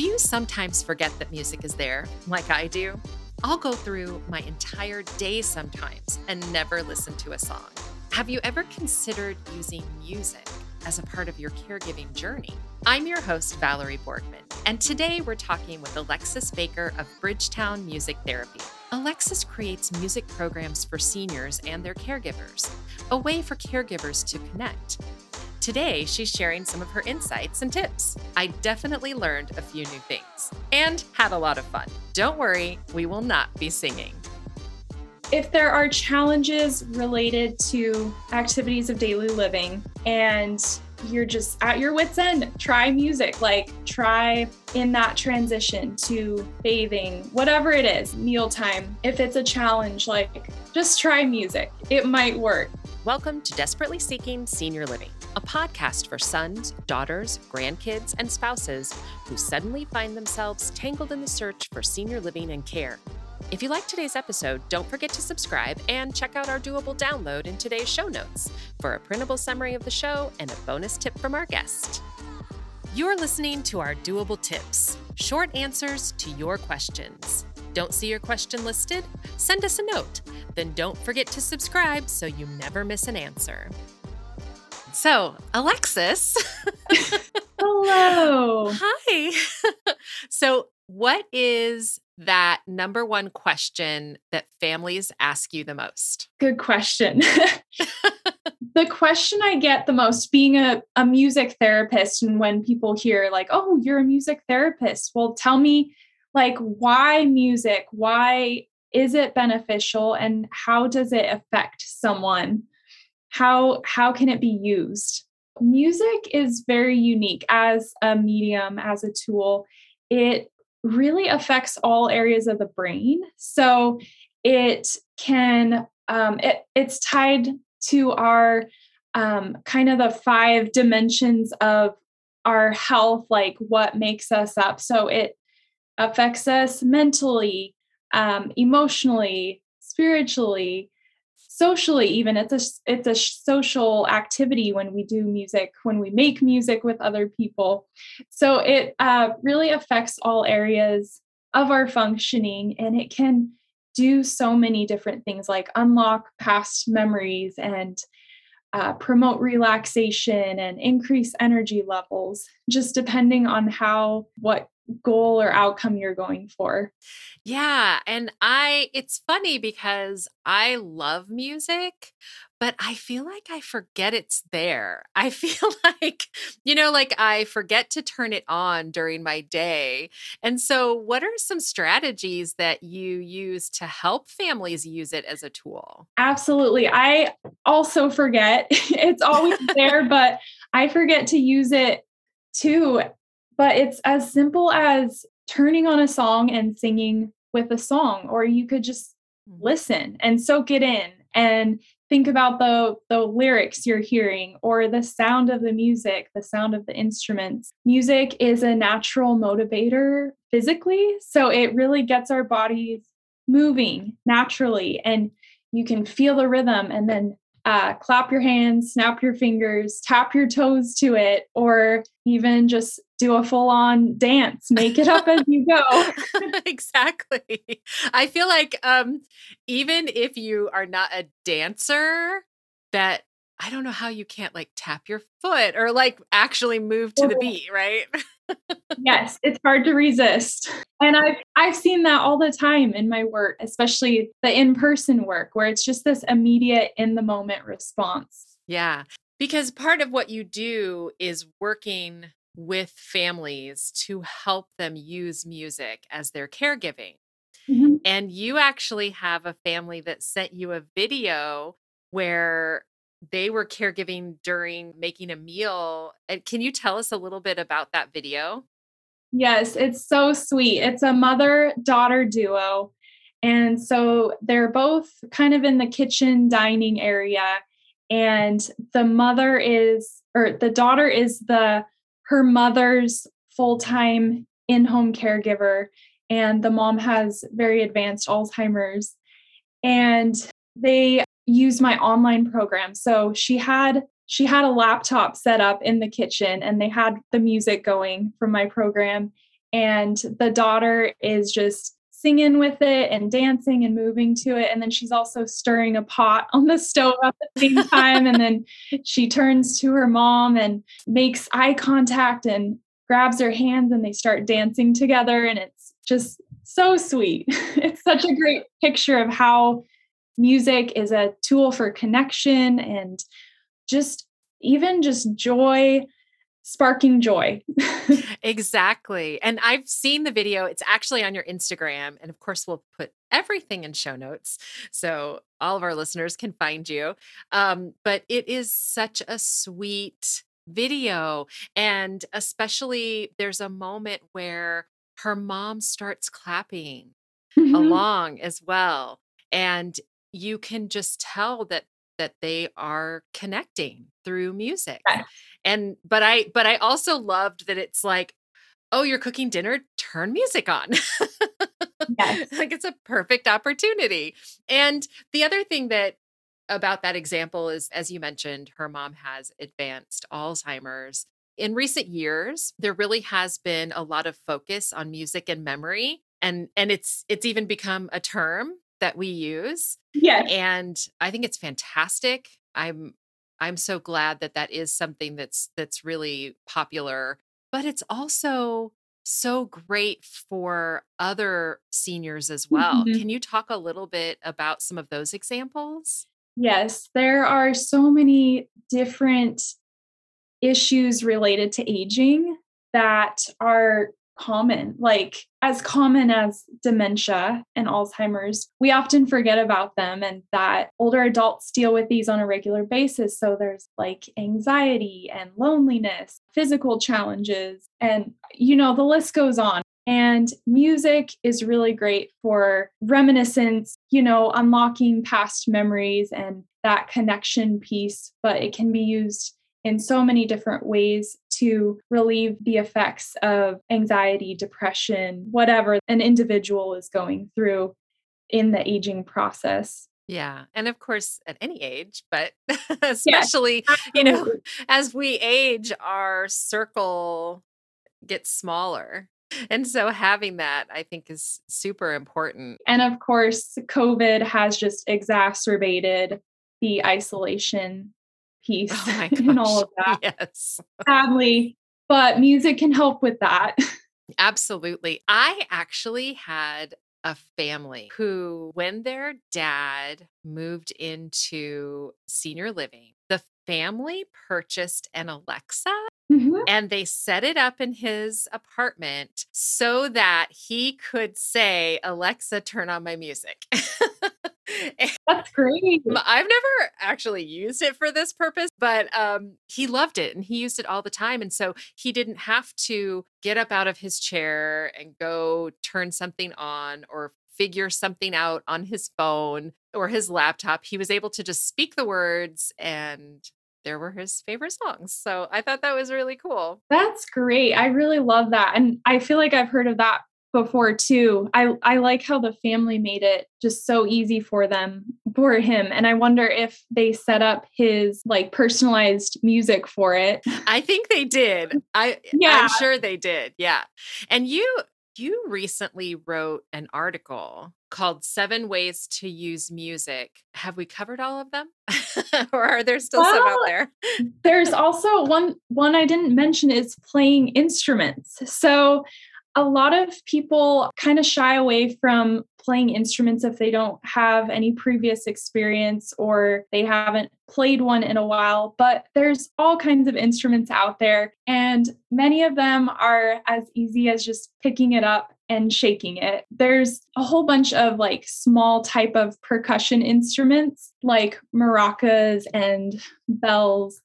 Do you sometimes forget that music is there, like I do? I'll go through my entire day sometimes and never listen to a song. Have you ever considered using music as a part of your caregiving journey? I'm your host, Valerie Borgman, and today we're talking with Alexis Baker of Bridgetown Music Therapy. Alexis creates music programs for seniors and their caregivers, a way for caregivers to connect. Today, she's sharing some of her insights and tips. I definitely learned a few new things and had a lot of fun. Don't worry, we will not be singing. If there are challenges related to activities of daily living and you're just at your wits' end, try music. Like, try in that transition to bathing, whatever it is, mealtime. If it's a challenge, like, just try music. It might work. Welcome to Desperately Seeking Senior Living a podcast for sons, daughters, grandkids, and spouses who suddenly find themselves tangled in the search for senior living and care. If you like today's episode, don't forget to subscribe and check out our doable download in today's show notes for a printable summary of the show and a bonus tip from our guest. You're listening to our doable tips, short answers to your questions. Don't see your question listed? Send us a note. Then don't forget to subscribe so you never miss an answer. So, Alexis. Hello. Hi. so, what is that number one question that families ask you the most? Good question. the question I get the most being a, a music therapist, and when people hear, like, oh, you're a music therapist, well, tell me, like, why music? Why is it beneficial? And how does it affect someone? how how can it be used music is very unique as a medium as a tool it really affects all areas of the brain so it can um, it, it's tied to our um, kind of the five dimensions of our health like what makes us up so it affects us mentally um, emotionally spiritually socially even. It's a it's a social activity when we do music when we make music with other people. So it uh, really affects all areas of our functioning and it can do so many different things like unlock past memories and uh, promote relaxation and increase energy levels just depending on how what goal or outcome you're going for. Yeah. And I, it's funny because I love music, but I feel like I forget it's there. I feel like, you know, like I forget to turn it on during my day. And so, what are some strategies that you use to help families use it as a tool? Absolutely. I also forget. it's always there, but I forget to use it too. But it's as simple as turning on a song and singing with a song, or you could just mm-hmm. listen and soak it in and think about the the lyrics you're hearing or the sound of the music the sound of the instruments music is a natural motivator physically so it really gets our bodies moving naturally and you can feel the rhythm and then uh, clap your hands, snap your fingers, tap your toes to it, or even just do a full on dance, make it up as you go. exactly. I feel like um, even if you are not a dancer, that I don't know how you can't like tap your foot or like actually move to the beat, right? yes, it's hard to resist. And I've I've seen that all the time in my work, especially the in-person work where it's just this immediate in the moment response. Yeah. Because part of what you do is working with families to help them use music as their caregiving. Mm-hmm. And you actually have a family that sent you a video where they were caregiving during making a meal. And can you tell us a little bit about that video? Yes, it's so sweet. It's a mother daughter duo. And so they're both kind of in the kitchen dining area. And the mother is, or the daughter is the, her mother's full time in home caregiver. And the mom has very advanced Alzheimer's. And they use my online program. So she had she had a laptop set up in the kitchen and they had the music going from my program and the daughter is just singing with it and dancing and moving to it. And then she's also stirring a pot on the stove at the same time. and then she turns to her mom and makes eye contact and grabs her hands and they start dancing together. And it's just so sweet. it's such a great picture of how music is a tool for connection and just even just joy sparking joy. exactly. And I've seen the video. It's actually on your Instagram. And of course, we'll put everything in show notes so all of our listeners can find you. Um, but it is such a sweet video. And especially, there's a moment where her mom starts clapping mm-hmm. along as well. And you can just tell that that they are connecting through music. And but I but I also loved that it's like, oh, you're cooking dinner, turn music on. Yes. like it's a perfect opportunity. And the other thing that about that example is as you mentioned, her mom has advanced Alzheimer's. In recent years, there really has been a lot of focus on music and memory and and it's it's even become a term that we use. Yeah. And I think it's fantastic. I'm I'm so glad that that is something that's that's really popular, but it's also so great for other seniors as well. Mm-hmm. Can you talk a little bit about some of those examples? Yes, there are so many different issues related to aging that are common, like as common as dementia and Alzheimer's. We often forget about them and that older adults deal with these on a regular basis. So there's like anxiety and loneliness, physical challenges, and you know, the list goes on. And music is really great for reminiscence, you know, unlocking past memories and that connection piece, but it can be used in so many different ways to relieve the effects of anxiety, depression, whatever an individual is going through in the aging process. Yeah. And of course, at any age, but especially, yes, you know, as we age, our circle gets smaller. And so having that, I think, is super important. And of course, COVID has just exacerbated the isolation piece oh and all of that. Yes. Sadly, but music can help with that. Absolutely. I actually had a family who, when their dad moved into senior living, the family purchased an Alexa Mm-hmm. And they set it up in his apartment so that he could say, Alexa, turn on my music. That's great. I've never actually used it for this purpose, but um, he loved it and he used it all the time. And so he didn't have to get up out of his chair and go turn something on or figure something out on his phone or his laptop. He was able to just speak the words and there were his favorite songs. So I thought that was really cool. That's great. I really love that. And I feel like I've heard of that before too. I I like how the family made it just so easy for them for him and I wonder if they set up his like personalized music for it. I think they did. I yeah. I'm sure they did. Yeah. And you you recently wrote an article called Seven Ways to Use Music. Have we covered all of them? or are there still well, some out there? there's also one one I didn't mention is playing instruments. So a lot of people kind of shy away from playing instruments if they don't have any previous experience or they haven't played one in a while. But there's all kinds of instruments out there, and many of them are as easy as just picking it up and shaking it. There's a whole bunch of like small type of percussion instruments like maracas and bells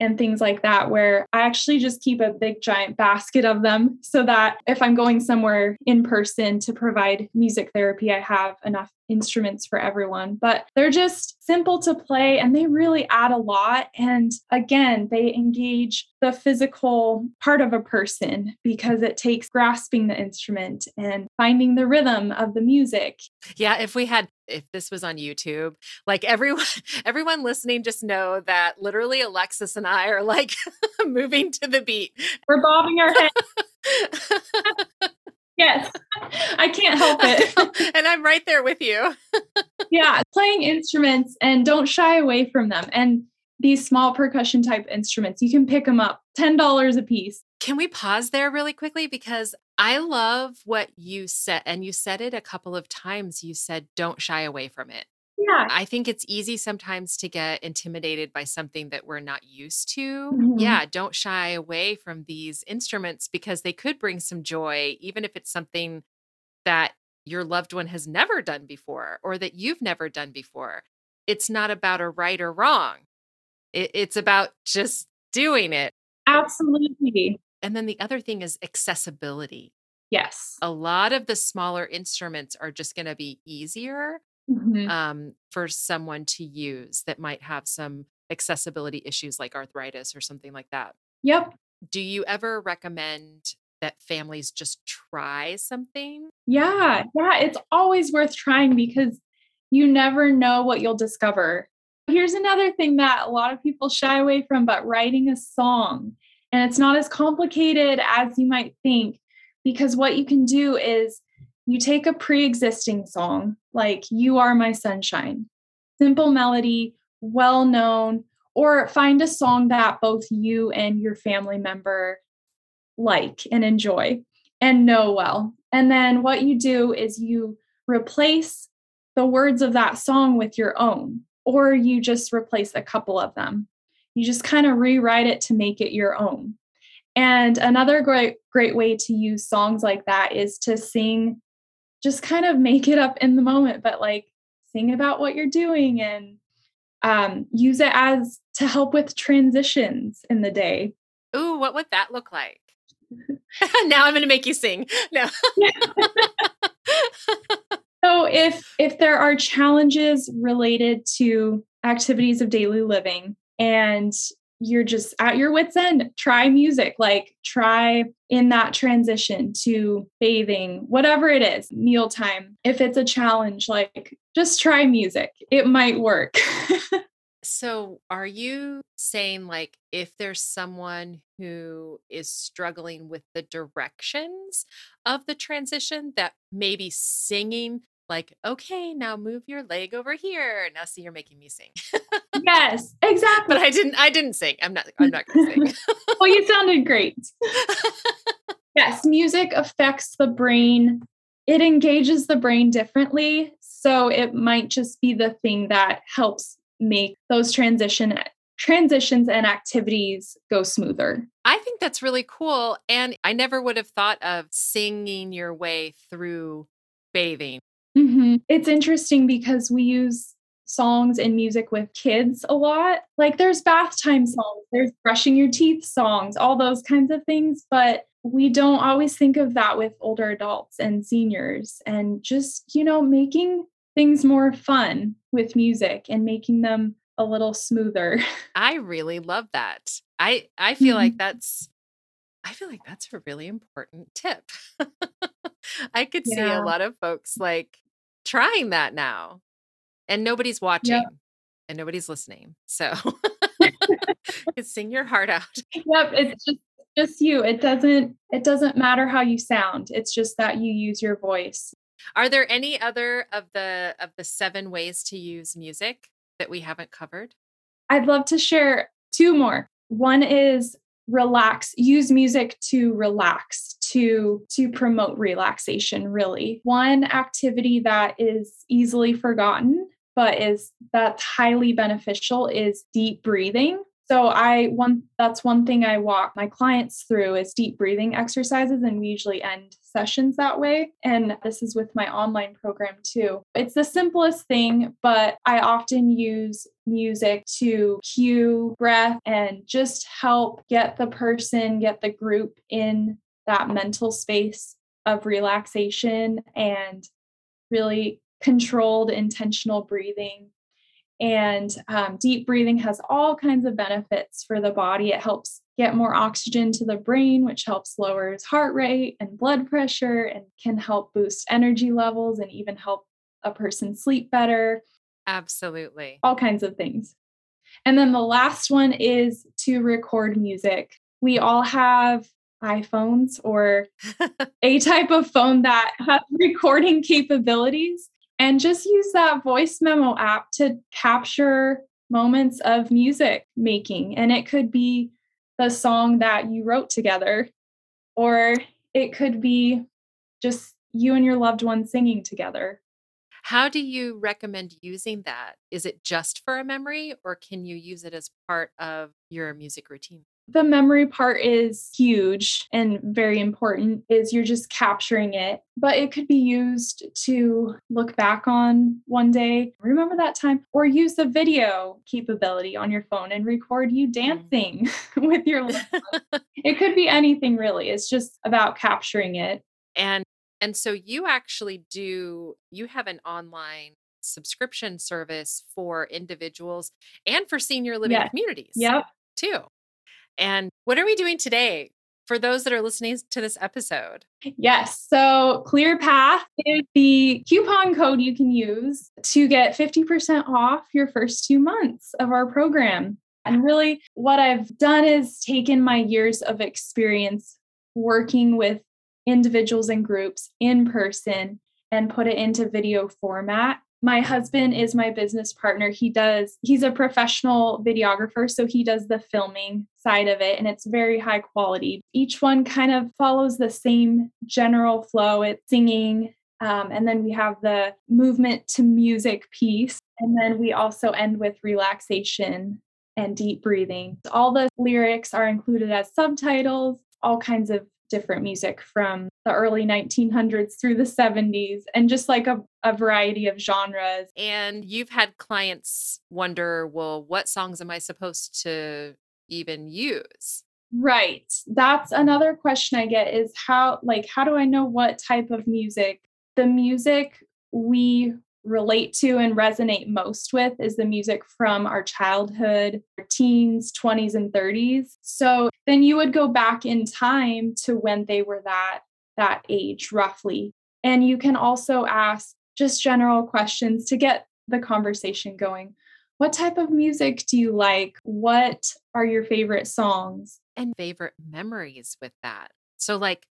and things like that, where I actually just keep a big giant basket of them so that if I'm going somewhere in person to provide music therapy, I have enough instruments for everyone. But they're just simple to play and they really add a lot. And again, they engage the physical part of a person because it takes grasping the instrument and finding the rhythm of the music. Yeah, if we had if this was on YouTube, like everyone everyone listening just know that literally Alexis and I are like moving to the beat. We're bobbing our head. yes, I can't help it. and I'm right there with you. yeah, playing instruments and don't shy away from them. And these small percussion type instruments, you can pick them up $10 a piece. Can we pause there really quickly? Because I love what you said, and you said it a couple of times. You said, don't shy away from it. Yeah. I think it's easy sometimes to get intimidated by something that we're not used to. Mm-hmm. Yeah, don't shy away from these instruments because they could bring some joy, even if it's something that your loved one has never done before or that you've never done before. It's not about a right or wrong, it, it's about just doing it. Absolutely. And then the other thing is accessibility. Yes. A lot of the smaller instruments are just going to be easier mm-hmm. um, for someone to use that might have some accessibility issues like arthritis or something like that. Yep. Do you ever recommend that families just try something? Yeah. Yeah. It's always worth trying because you never know what you'll discover. Here's another thing that a lot of people shy away from, but writing a song. And it's not as complicated as you might think because what you can do is you take a pre existing song like You Are My Sunshine, simple melody, well known, or find a song that both you and your family member like and enjoy and know well. And then what you do is you replace the words of that song with your own, or you just replace a couple of them. You just kind of rewrite it to make it your own. And another great great way to use songs like that is to sing just kind of make it up in the moment, but like sing about what you're doing and um, use it as to help with transitions in the day. Ooh, what would that look like? now I'm going to make you sing. No. so if if there are challenges related to activities of daily living and you're just at your wits end try music like try in that transition to bathing whatever it is mealtime if it's a challenge like just try music it might work so are you saying like if there's someone who is struggling with the directions of the transition that maybe singing like, okay, now move your leg over here. Now see you're making me sing. yes, exactly. But I didn't I didn't sing. I'm not I'm not gonna sing. well, you sounded great. yes, music affects the brain. It engages the brain differently. So it might just be the thing that helps make those transition transitions and activities go smoother. I think that's really cool. And I never would have thought of singing your way through bathing Mm-hmm. It's interesting because we use songs and music with kids a lot. Like there's bath time songs, there's brushing your teeth songs, all those kinds of things. But we don't always think of that with older adults and seniors and just, you know, making things more fun with music and making them a little smoother. I really love that. I I feel mm-hmm. like that's I feel like that's a really important tip. I could yeah. see a lot of folks like trying that now and nobody's watching yep. and nobody's listening. So you sing your heart out. Yep. It's just just you. It doesn't it doesn't matter how you sound. It's just that you use your voice. Are there any other of the of the seven ways to use music that we haven't covered? I'd love to share two more. One is relax use music to relax to to promote relaxation really one activity that is easily forgotten but is that's highly beneficial is deep breathing so I one that's one thing I walk my clients through is deep breathing exercises and we usually end sessions that way and this is with my online program too. It's the simplest thing, but I often use music to cue breath and just help get the person, get the group in that mental space of relaxation and really controlled intentional breathing and um, deep breathing has all kinds of benefits for the body. It helps get more oxygen to the brain, which helps lowers heart rate and blood pressure and can help boost energy levels and even help a person sleep better. Absolutely. All kinds of things. And then the last one is to record music. We all have iPhones or a type of phone that has recording capabilities and just use that voice memo app to capture moments of music making. And it could be the song that you wrote together, or it could be just you and your loved one singing together. How do you recommend using that? Is it just for a memory or can you use it as part of your music routine? The memory part is huge and very important is you're just capturing it, but it could be used to look back on one day, remember that time, or use the video capability on your phone and record you mm. dancing with your It could be anything really. It's just about capturing it. And and so you actually do you have an online subscription service for individuals and for senior living communities. Yep. Too. And what are we doing today for those that are listening to this episode? Yes. So ClearPath is the coupon code you can use to get 50% off your first two months of our program. And really, what I've done is taken my years of experience working with individuals and groups in person and put it into video format my husband is my business partner. He does, he's a professional videographer. So he does the filming side of it and it's very high quality. Each one kind of follows the same general flow. It's singing. Um, and then we have the movement to music piece. And then we also end with relaxation and deep breathing. All the lyrics are included as subtitles, all kinds of different music from the early 1900s through the 70s and just like a, a variety of genres. And you've had clients wonder, well, what songs am I supposed to even use? Right. That's another question I get is how like how do I know what type of music? The music we relate to and resonate most with is the music from our childhood, our teens, 20s, and 30s. So then you would go back in time to when they were that that age roughly. And you can also ask just general questions to get the conversation going. What type of music do you like? What are your favorite songs? And favorite memories with that. So like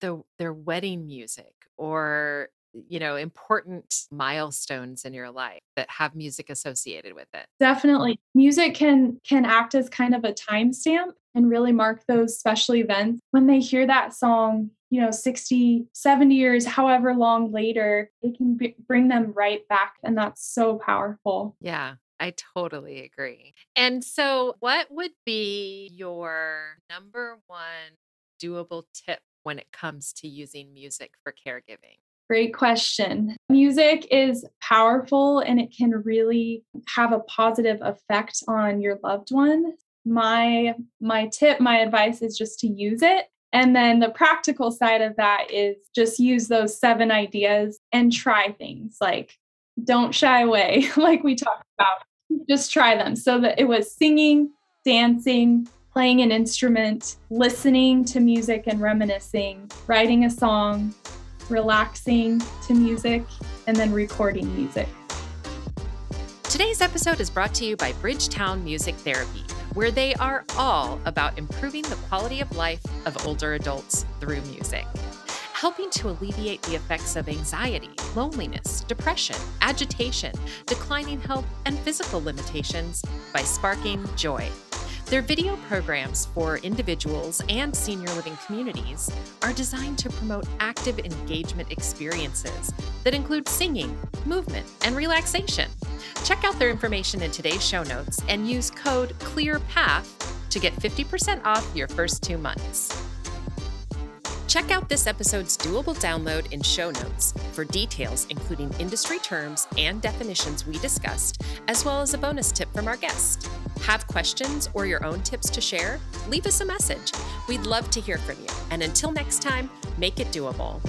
the their wedding music or you know, important milestones in your life that have music associated with it. Definitely. Music can can act as kind of a timestamp and really mark those special events. When they hear that song, you know, 60, 70 years, however long later, it can b- bring them right back and that's so powerful. Yeah. I totally agree. And so, what would be your number one doable tip when it comes to using music for caregiving? Great question. Music is powerful and it can really have a positive effect on your loved one. My my tip, my advice is just to use it. And then the practical side of that is just use those seven ideas and try things. Like don't shy away like we talked about. Just try them. So that it was singing, dancing, playing an instrument, listening to music and reminiscing, writing a song, relaxing to music, and then recording music. Today's episode is brought to you by Bridgetown Music Therapy, where they are all about improving the quality of life of older adults through music helping to alleviate the effects of anxiety, loneliness, depression, agitation, declining health, and physical limitations by sparking joy. Their video programs for individuals and senior living communities are designed to promote active engagement experiences that include singing, movement, and relaxation. Check out their information in today's show notes and use code CLEARPATH to get 50% off your first two months. Check out this episode's doable download in show notes for details, including industry terms and definitions we discussed, as well as a bonus tip from our guest. Have questions or your own tips to share? Leave us a message. We'd love to hear from you. And until next time, make it doable.